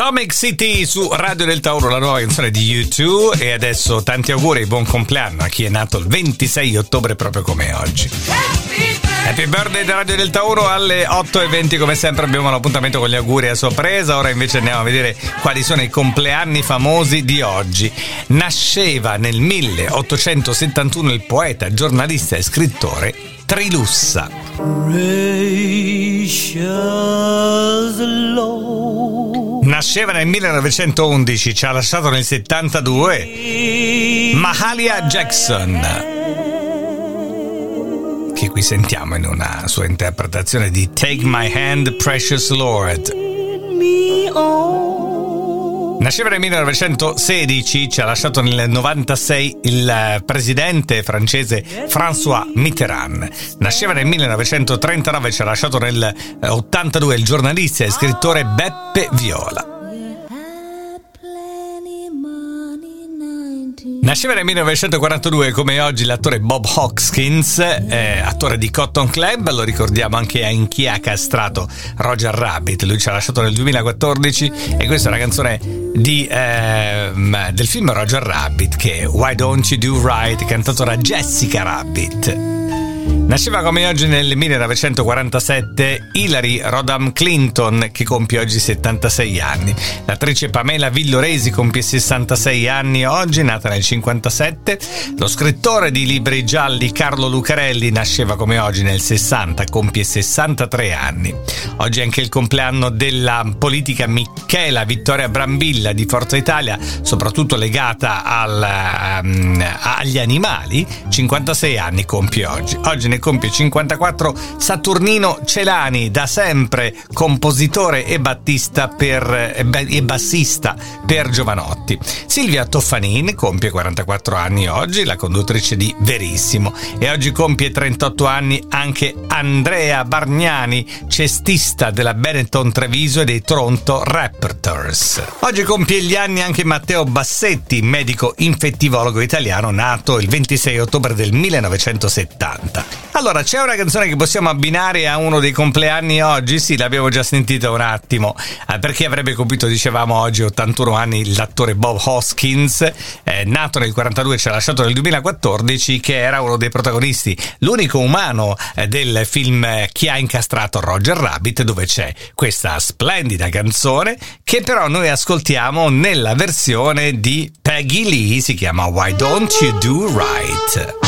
Atomic City su Radio del Tauro, la nuova canzone di U2 e adesso tanti auguri e buon compleanno a chi è nato il 26 ottobre proprio come oggi. Happy birthday da Radio del Tauro alle 8.20 come sempre abbiamo l'appuntamento con gli auguri a sorpresa, ora invece andiamo a vedere quali sono i compleanni famosi di oggi. Nasceva nel 1871 il poeta, giornalista e scrittore Trilussa. Nasceva nel 1911, ci ha lasciato nel 72 Mahalia Jackson che qui sentiamo in una sua interpretazione di Take My Hand Precious Lord. Nasceva nel 1916, ci ha lasciato nel 96 il presidente francese François Mitterrand. Nasceva nel 1939, ci ha lasciato nel 82 il giornalista e scrittore Beppe Viola. Nasceva nel 1942 come oggi l'attore Bob Hoskins, eh, attore di Cotton Club, lo ricordiamo anche in chi ha castrato Roger Rabbit, lui ci ha lasciato nel 2014 e questa è una canzone di, eh, del film Roger Rabbit che è Why Don't You Do Right, cantato da Jessica Rabbit. Nasceva come oggi nel 1947 Hillary Rodham Clinton, che compie oggi 76 anni. L'attrice Pamela Villoresi compie 66 anni oggi, nata nel 57. Lo scrittore di libri gialli Carlo Lucarelli nasceva come oggi nel 60, compie 63 anni. Oggi è anche il compleanno della politica Michela Vittoria Brambilla di Forza Italia, soprattutto legata al, um, agli animali. 56 anni compie oggi. Oggi ne compie 54 Saturnino Celani, da sempre compositore e, per, e bassista per Giovanotti. Silvia Toffanin compie 44 anni oggi, la conduttrice di Verissimo. E oggi compie 38 anni anche Andrea Bargnani, cestista della Benetton Treviso e dei Toronto Raptors. Oggi compie gli anni anche Matteo Bassetti, medico infettivologo italiano nato il 26 ottobre del 1970. Allora, c'è una canzone che possiamo abbinare a uno dei compleanni oggi? Sì, l'abbiamo già sentita un attimo. Eh, perché avrebbe compito, dicevamo oggi, 81 anni l'attore Bob Hoskins, eh, nato nel 42 ci ha lasciato nel 2014, che era uno dei protagonisti, l'unico umano eh, del film Chi ha incastrato Roger Rabbit, dove c'è questa splendida canzone che però noi ascoltiamo nella versione di Peggy Lee, si chiama Why Don't You Do Right.